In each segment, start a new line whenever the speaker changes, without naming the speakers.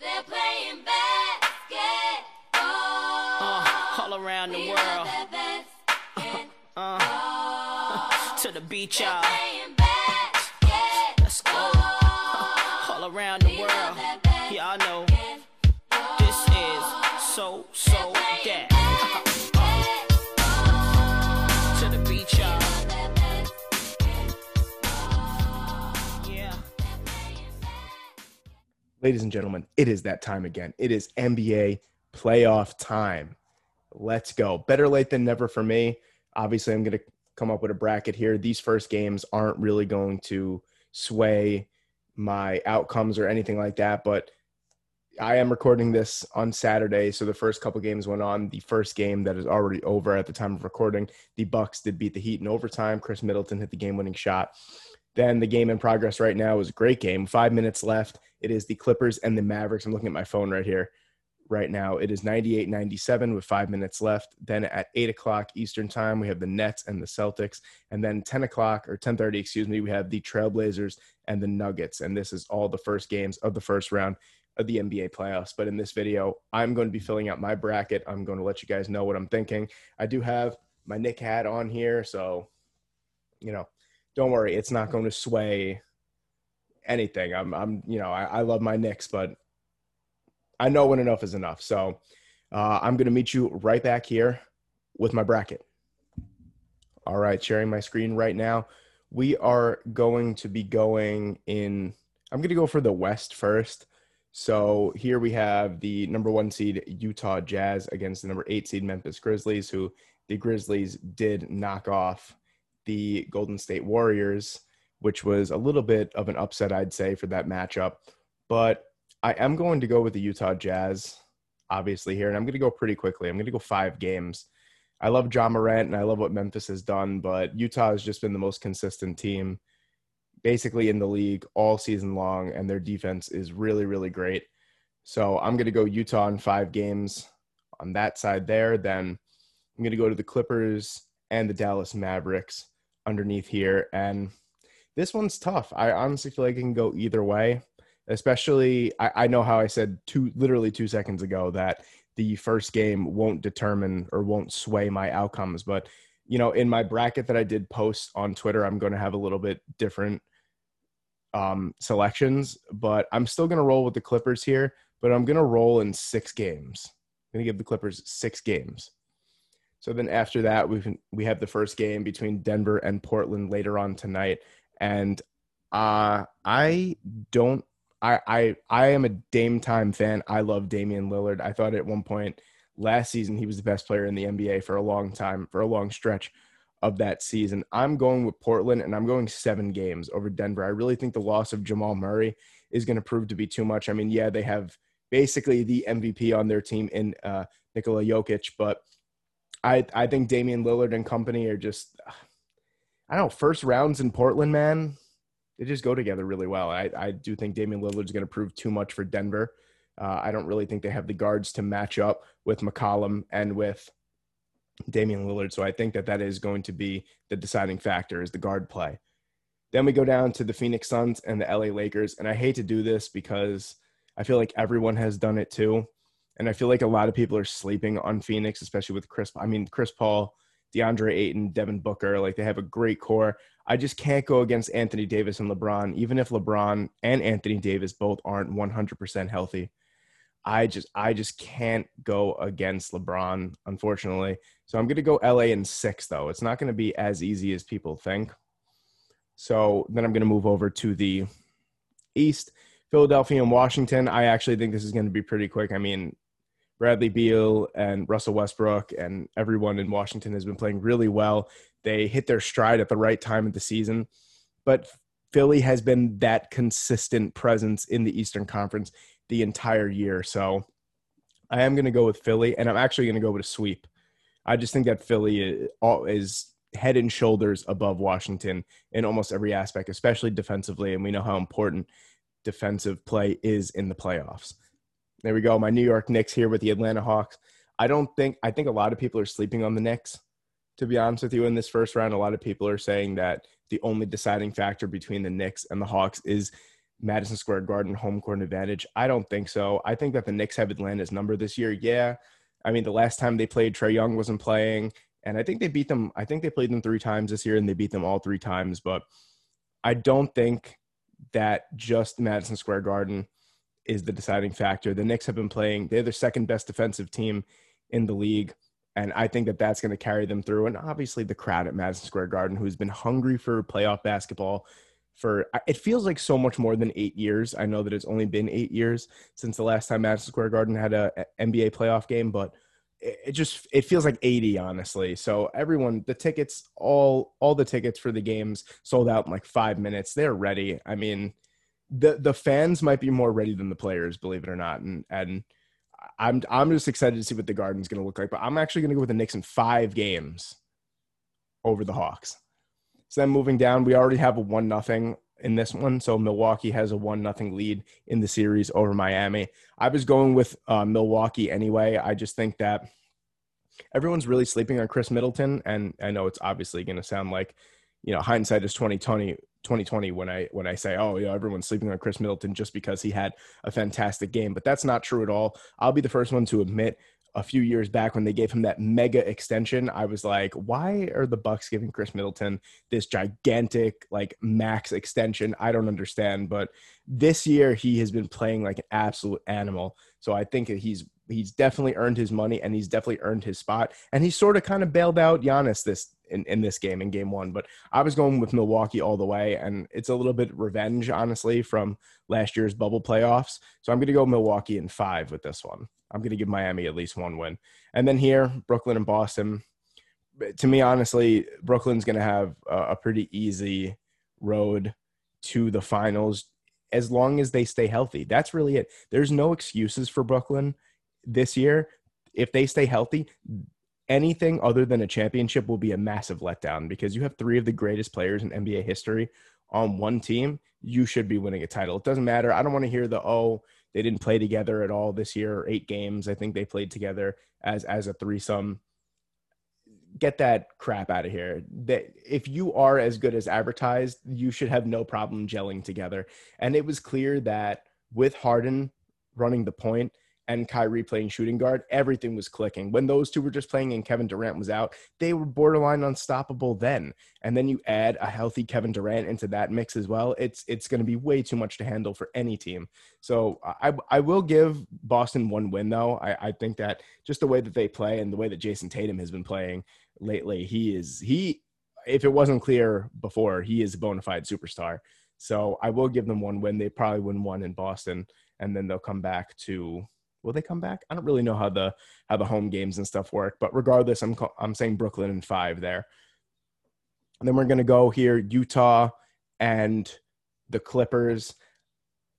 They're playing basketball.
Uh, all around the
We
world.
basketball.
Uh, to the beach, y'all. Let's go. all around the world. Y'all know this is so,
Ladies and gentlemen, it is that time again. It is NBA playoff time. Let's go. Better late than never for me. Obviously, I'm going to come up with a bracket here. These first games aren't really going to sway my outcomes or anything like that, but I am recording this on Saturday, so the first couple games went on. The first game that is already over at the time of recording, the Bucks did beat the Heat in overtime. Khris Middleton hit the game-winning shot. Then the game in progress right now is a great game. Five minutes left. It is the Clippers and the Mavericks. I'm looking at my phone right here. Right now, it is 98 97 with five minutes left. Then at 8 o'clock Eastern Time, we have the Nets and the Celtics. And then 10 o'clock or 10:30, excuse me, we have the Trailblazers and the Nuggets. And this is all the first games of the first round of the NBA playoffs. But in this video, I'm going to be filling out my bracket. I'm going to let you guys know what I'm thinking. I do have my Knick hat on here, so you know, don't worry, it's not going to sway anything. I'm, I'm, you know, I, I love my Knicks, but I know when enough is enough. So uh, I'm going to meet you right back here with my bracket. All right, sharing my screen right now. We are going to be going in. I'm going to go for the West first. So here we have the number one seed Utah Jazz against the number eight seed Memphis Grizzlies, who the Grizzlies did knock off the Golden State Warriors, which was a little bit of an upset, I'd say, for that matchup. But I am going to go with the Utah Jazz, obviously, here, and I'm going to go pretty quickly. I'm going to go five games. I love Ja Morant and I love what Memphis has done, but Utah has just been the most consistent team basically in the league all season long, and their defense is really, really great. So I'm going to go Utah in five games on that side there. Then I'm going to go to the Clippers and the Dallas Mavericks underneath here. And this one's tough. I honestly feel like it can go either way. Especially, I, I know how I said two, literally two seconds ago that the first game won't determine or won't sway my outcomes. But you know, in my bracket that I did post on Twitter, I'm going to have a little bit different um, selections. But I'm still going to roll with the Clippers here. But I'm going to roll in six games. I'm going to give the Clippers six games. So then after that, we we have the first game between Denver and Portland later on tonight, and uh, I don't. I, I I am a Dame time fan. I love Damian Lillard. I thought at one point last season he was the best player in the NBA for a long time, for a long stretch of that season. I'm going with Portland, and I'm going seven games over Denver. I really think the loss of Jamal Murray is going to prove to be too much. I mean, yeah, they have basically the MVP on their team in uh, Nikola Jokic, but I I think Damian Lillard and company are just I don't know first rounds in Portland, man. They just go together really well. I I do think Damian Lillard is going to prove too much for Denver. Uh, I don't really think they have the guards to match up with McCollum and with Damian Lillard. So I think that that is going to be the deciding factor is the guard play. Then we go down to the Phoenix Suns and the LA Lakers, and I hate to do this because I feel like everyone has done it too. And I feel like a lot of people are sleeping on Phoenix, especially with Chris. I mean, Chris Paul, DeAndre Ayton, Devin Booker, like they have a great core. I just can't go against Anthony Davis and LeBron, even if LeBron and Anthony Davis both aren't 100% healthy. I just I just can't go against LeBron, unfortunately. So I'm going to go LA in 6 though. It's not going to be as easy as people think. So then I'm going to move over to the East. Philadelphia and Washington. I actually think this is going to be pretty quick. I mean, Bradley Beal and Russell Westbrook and everyone in Washington has been playing really well. They hit their stride at the right time of the season, but Philly has been that consistent presence in the Eastern Conference the entire year. So I am going to go with Philly, and I'm actually going to go with a sweep. I just think that Philly uh, is head and shoulders above Washington in almost every aspect, especially defensively, and we know how important defensive play is in the playoffs. There we go. My New York Knicks here with the Atlanta Hawks. I don't think I think a lot of people are sleeping on the Knicks. To be honest with you, in this first round, a lot of people are saying that the only deciding factor between the Knicks and the Hawks is Madison Square Garden home court advantage? I don't think so. I think that the Knicks have Atlanta's number this year. Yeah. I mean, the last time they played, Trae Young wasn't playing, and I think they beat them. I think they played them three times this year, and they beat them all three times. But I don't think that just Madison Square Garden is the deciding factor. The Knicks have been playing; they're the second best defensive team in the league, and I think that that's going to carry them through. And obviously, the crowd at Madison Square Garden, who's been hungry for playoff basketball for it feels like so much more than eight years. I know that it's only been eight years since the last time Madison Square Garden had a, NBA playoff game, but it, it just it feels like 80 honestly. So everyone, the tickets, all all the tickets for the games sold out in like five minutes. They're ready. I mean, the the fans might be more ready than the players, believe it or not, and and. I'm I'm just excited to see what the Garden's going to look like, but I'm actually going to go with the Knicks in five games over the Hawks. So then moving down, we already have a one nothing in this one. So Milwaukee has a one nothing lead in the series over Miami. I was going with uh, Milwaukee anyway. I just think that everyone's really sleeping on Khris Middleton, and I know it's obviously going to sound like you know hindsight is 2020 2020 when I when I say oh yeah everyone's sleeping on Khris Middleton just because he had a fantastic game but that's not true at all. I'll be the first one to admit a few years back when they gave him that mega extension, I was like, why are the Bucks giving Khris Middleton this gigantic like max extension? I don't understand. But this year he has been playing like an absolute animal. So I think he's he's definitely earned his money and he's definitely earned his spot. And he sort of kind of bailed out Giannis this in, in this game in game one. But I was going with Milwaukee all the way, and it's a little bit revenge, honestly, from last year's bubble playoffs. So I'm gonna go Milwaukee in five with this one. I'm going to give Miami at least one win. And then here, Brooklyn and Boston. To me, honestly, Brooklyn's going to have a, pretty easy road to the finals as long as they stay healthy. That's really it. There's no excuses for Brooklyn this year. If they stay healthy, anything other than a championship will be a massive letdown because you have three of the greatest players in NBA history on one team. You should be winning a title. It doesn't matter. I don't want to hear the, oh, they didn't play together at all this year. Eight games, I think they played together as as a threesome. Get that crap out of here. That if you are as good as advertised, you should have no problem gelling together. And it was clear that with Harden running the point, and Kyrie playing shooting guard, everything was clicking. When those two were just playing and Kevin Durant was out, they were borderline unstoppable then. And then you add a healthy Kevin Durant into that mix as well. It's it's going to be way too much to handle for any team. So I I will give Boston one win though. I, I think that just the way that they play and the way that Jayson Tatum has been playing lately, he is he if it wasn't clear before, he is a bona fide superstar. So I will give them one win. They probably win one in Boston, and then they'll come back to Will they come back? I don't really know how the how the home games and stuff work, but regardless, I'm I'm saying Brooklyn in five there. And then we're gonna go here Utah and the Clippers.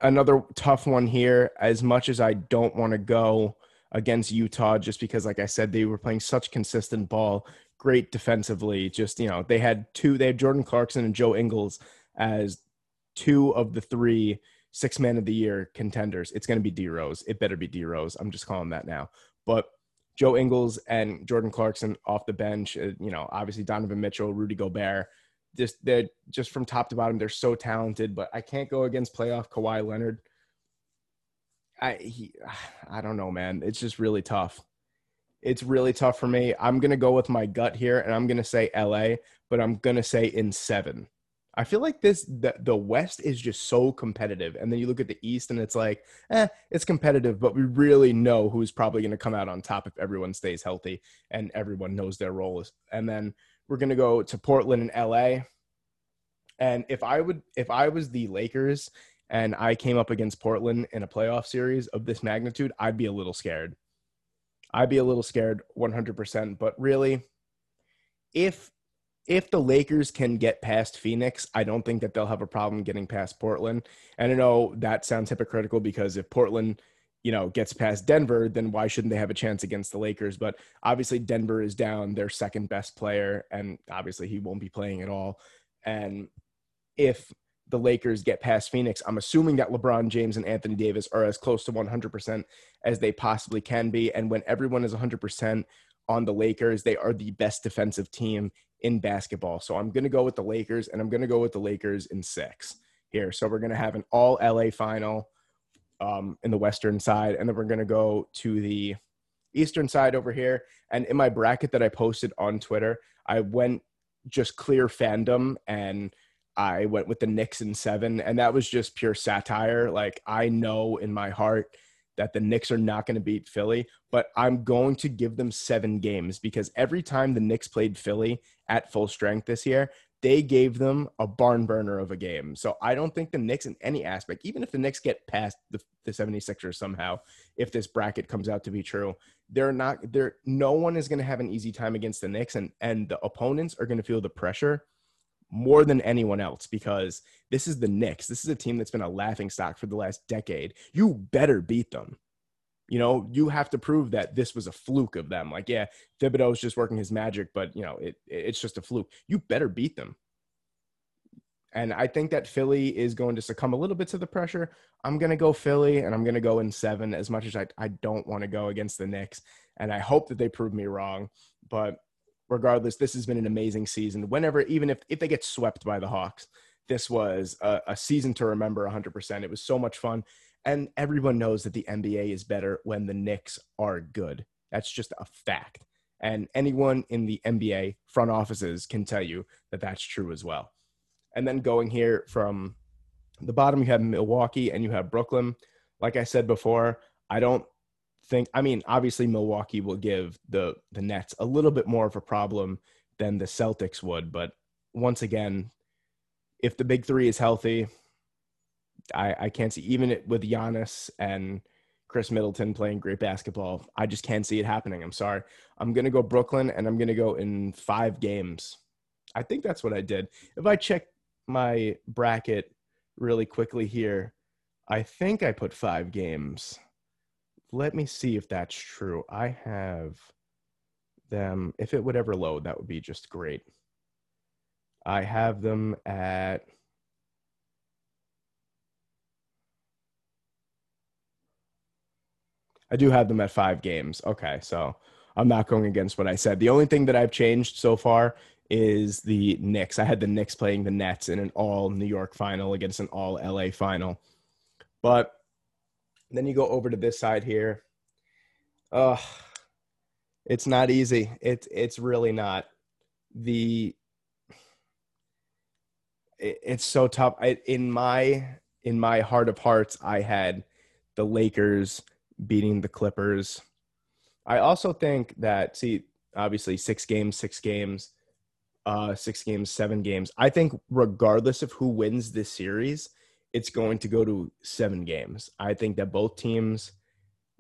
Another tough one here. As much as I don't want to go against Utah, just because, like I said, they were playing such consistent ball, great defensively. Just you know, they had two. They had Jordan Clarkson and Joe Ingles as two of the three six man of the year contenders, it's going to be D Rose. It better be D Rose. I'm just calling that now. But Joe Ingles and Jordan Clarkson off the bench, uh, you know, obviously Donovan Mitchell, Rudy Gobert, just they're just from top to bottom, they're so talented. But I can't go against playoff Kawhi Leonard. I he, I don't know, man. It's just really tough. It's really tough for me. I'm gonna go with my gut here, and I'm gonna say LA, but I'm gonna say in seven. I feel like this the, the West is just so competitive, and then you look at the East, and it's like, eh, it's competitive, but we really know who's probably going to come out on top if everyone stays healthy and everyone knows their roles. And then we're going to go to Portland and LA. And if I would, if I was the Lakers and I came up against Portland in a playoff series of this magnitude, I'd be a little scared. I'd be a little scared, 100%. But really, if if the Lakers can get past Phoenix, I don't think that they'll have a problem getting past Portland. And I know that sounds hypocritical because if Portland, you know, gets past Denver, then why shouldn't they have a chance against the Lakers? But obviously Denver is down their second best player and obviously he won't be playing at all. And if the Lakers get past Phoenix, I'm assuming that LeBron James and Anthony Davis are as close to 100% as they possibly can be. And when everyone is 100% on the Lakers, they are the best defensive team in basketball. So I'm going to go with the Lakers, and I'm going to go with the Lakers in six here. So we're gonna have an all LA final um, in the western side, and then we're gonna go to the eastern side over here. And in my bracket that I posted on Twitter, I went just clear fandom and I went with the Knicks in seven, and that was just pure satire. Like I know in my heart that the Knicks are not going to beat Philly, but I'm going to give them seven games because every time the Knicks played Philly at full strength this year, they gave them a barn burner of a game. So I don't think the Knicks in any aspect, even if the Knicks get past the, the 76ers somehow, if this bracket comes out to be true, they're not there. No one is going to have an easy time against the Knicks and, and the opponents are going to feel the pressure more than anyone else because this is the Knicks. This is a team that's been a laughing stock for the last decade. You better beat them. You know, you have to prove that this was a fluke of them. Like, yeah, Thibodeau's just working his magic, but you know, it it's just a fluke. You better beat them. And I think that Philly is going to succumb a little bit to the pressure. I'm going to go Philly and I'm going to go in seven as much as I, I don't want to go against the Knicks. And I hope that they prove me wrong. But regardless, this has been an amazing season. Whenever, even if, if they get swept by the Hawks, this was a, a season to remember 100%. It was so much fun. And everyone knows that the NBA is better when the Knicks are good. That's just a fact. And anyone in the NBA front offices can tell you that that's true as well. And then going here from the bottom, you have Milwaukee and you have Brooklyn. Like I said before, I don't think I mean obviously Milwaukee will give the the Nets a little bit more of a problem than the Celtics would, but once again, if the big three is healthy, I, I can't see even it with Giannis and Khris Middleton playing great basketball. I just can't see it happening. I'm sorry. I'm gonna go Brooklyn and I'm gonna go in five games. I think that's what I did. If I check my bracket really quickly here, I think I put five games. Let me see if that's true. I have them. If it would ever load, that would be just great. I have them at I do have them at five games. Okay, so I'm not going against what I said. The only thing that I've changed so far is the Knicks. I had the Knicks playing the Nets in an all New York final against an all LA final. But then you go over to this side here. Uh it's not easy. It's it's really not. The it, it's so tough. I, in my in my heart of hearts, I had the Lakers beating the Clippers. I also think that see, obviously six games, six games, uh, six games, seven games. I think regardless of who wins this series, it's going to go to seven games. I think that both teams,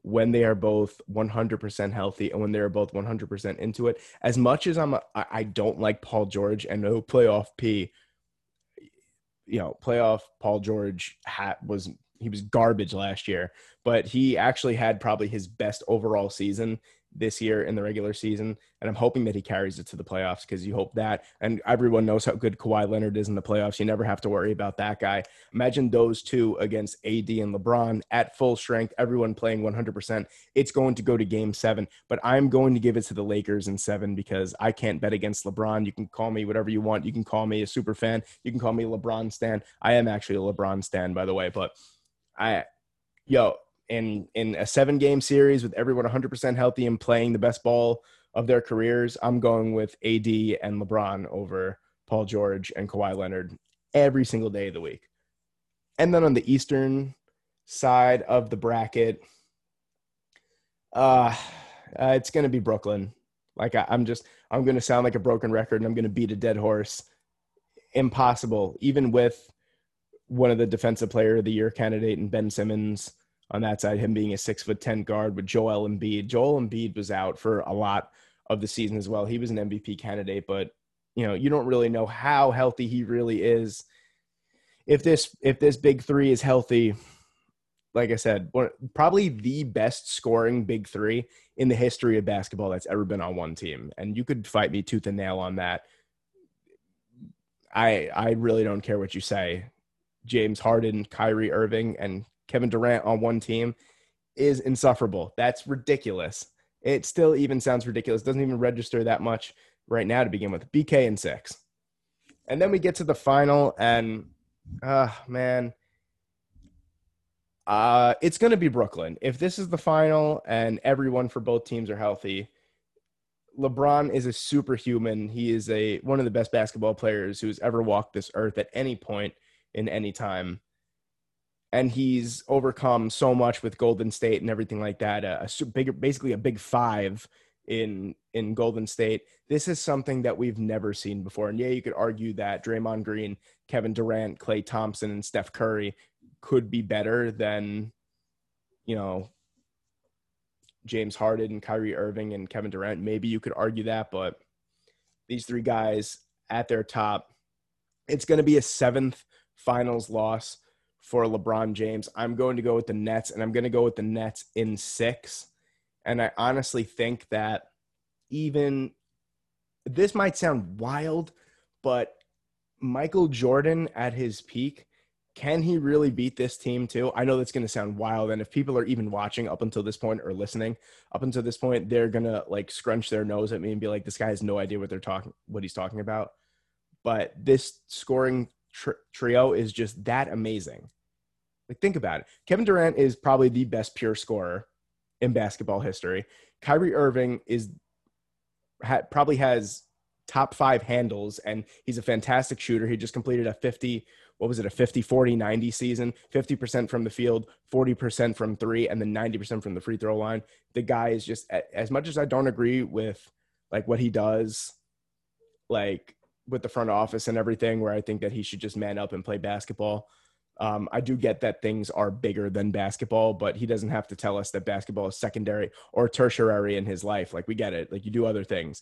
when they are both 100% healthy and when they are both 100% into it, as much as I'm, a, I I don't like Paul George and no playoff P, you know, playoff Paul George hat was he was garbage last year, but he actually had probably his best overall season this year in the regular season. And I'm hoping that he carries it to the playoffs because you hope that. And everyone knows how good Kawhi Leonard is in the playoffs. You never have to worry about that guy. Imagine those two against AD and LeBron at full strength, everyone playing 100%. It's going to go to game seven, but I'm going to give it to the Lakers in seven because I can't bet against LeBron. You can call me whatever you want. You can call me a super fan. You can call me LeBron stan. I am actually a LeBron stan, by the way, but I, yo, in in a seven game series with everyone 100% healthy and playing the best ball of their careers, I'm going with AD and LeBron over Paul George and Kawhi Leonard every single day of the week. And then on the eastern side of the bracket, uh, uh it's going to be Brooklyn. Like I, I'm just I'm going to sound like a broken record and I'm going to beat a dead horse. Impossible, even with one of the defensive player of the year candidate and Ben Simmons on that side, him being a six foot 10 guard with Joel Embiid. Joel Embiid was out for a lot of the season as well. He was an MVP candidate, but you know, you don't really know how healthy he really is. If this if this big three is healthy, like I said, probably the best scoring big three in the history of basketball that's ever been on one team. And you could fight me tooth and nail on that. I I really don't care what you say. James Harden, Kyrie Irving, and Kevin Durant on one team is insufferable. That's ridiculous. It still even sounds ridiculous. Doesn't even register that much right now to begin with. BK and six. And then we get to the final, and Uh man. Uh it's gonna be Brooklyn. If this is the final and everyone for both teams are healthy, LeBron is a superhuman. He is a one of the best basketball players who's ever walked this earth at any point in any time. And he's overcome so much with Golden State and everything like that. A, a bigger, basically a big five in in Golden State. This is something that we've never seen before. And yeah, you could argue that Draymond Green, Kevin Durant, Klay Thompson, and Steph Curry could be better than, you know, James Harden and Kyrie Irving and Kevin Durant. Maybe you could argue that, but these three guys at their top, it's going to be a seventh finals loss for LeBron James. I'm going to go with the Nets, and I'm going to go with the Nets in six. And I honestly think that even this might sound wild, but Michael Jordan at his peak, can he really beat this team too? I know that's going to sound wild. And if people are even watching up until this point or listening up until this point, they're going to like scrunch their nose at me and be like, this guy has no idea what they're talking, what he's talking about. But this scoring tr- trio is just that amazing. Like, think about it. Kevin Durant is probably the best pure scorer in basketball history. Kyrie Irving is ha, probably has top five handles, and he's a fantastic shooter. He just completed a 50, what was it, a 50, 40, 90 season, 50% from the field, 40% from three, and then 90% from the free throw line. The guy is just, as much as I don't agree with like what he does, like with the front office and everything, where I think that he should just man up and play basketball. Um, I do get that things are bigger than basketball, but he doesn't have to tell us that basketball is secondary or tertiary in his life. Like we get it. Like you do other things.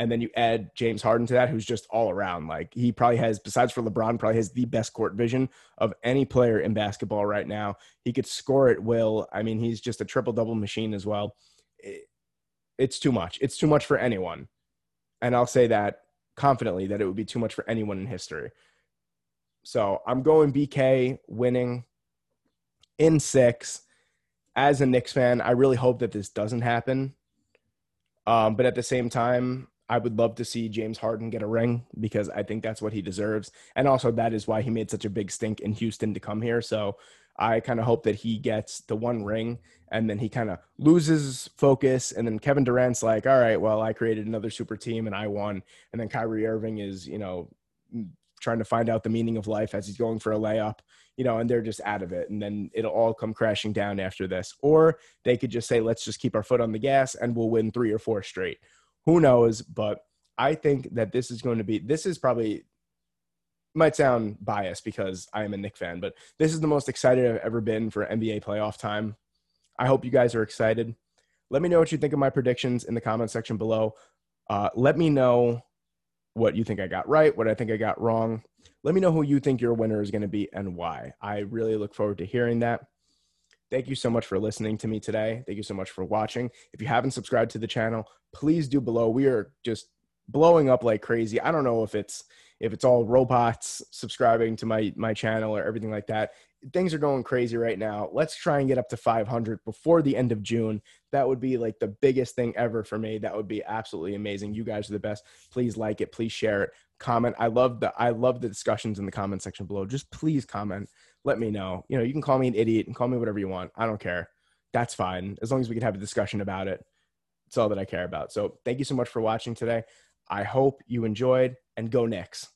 And then you add James Harden to that, who's just all around. Like he probably has, besides for LeBron, probably has the best court vision of any player in basketball right now. He could score at will. I mean, he's just a triple double machine as well. It, it's too much. It's too much for anyone. And I'll say that confidently that it would be too much for anyone in history. So I'm going BK winning in six. As a Knicks fan, I really hope that this doesn't happen. Um, but at the same time, I would love to see James Harden get a ring because I think that's what he deserves. And also, that is why he made such a big stink in Houston to come here. So I kind of hope that he gets the one ring and then he kind of loses focus. And then Kevin Durant's like, all right, well, I created another super team and I won. And then Kyrie Irving is, you know, trying to find out the meaning of life as he's going for a layup, you know, and they're just out of it. And then it'll all come crashing down after this. Or they could just say, let's just keep our foot on the gas and we'll win three or four straight. Who knows? But I think that this is going to be, this is probably, might sound biased because I am a Knick fan, but this is the most excited I've ever been for NBA playoff time. I hope you guys are excited. Let me know what you think of my predictions in the comment section below. Uh, let me know what you think I got right, what I think I got wrong. Let me know who you think your winner is going to be and why. I really look forward to hearing that. Thank you so much for listening to me today. Thank you so much for watching. If you haven't subscribed to the channel, please do below. We are just blowing up like crazy. I don't know if it's if it's all robots subscribing to my my channel or everything like that. Things are going crazy right now. Let's try and get up to 500 before the end of June. That would be like the biggest thing ever for me. That would be absolutely amazing. You guys are the best. Please like it. Please share it. Comment. I love the I love the discussions in the comment section below. Just please comment. Let me know. You know, you can call me an idiot and call me whatever you want. I don't care. That's fine. As long as we can have a discussion about it. It's all that I care about. So thank you so much for watching today. I hope you enjoyed and go Knicks.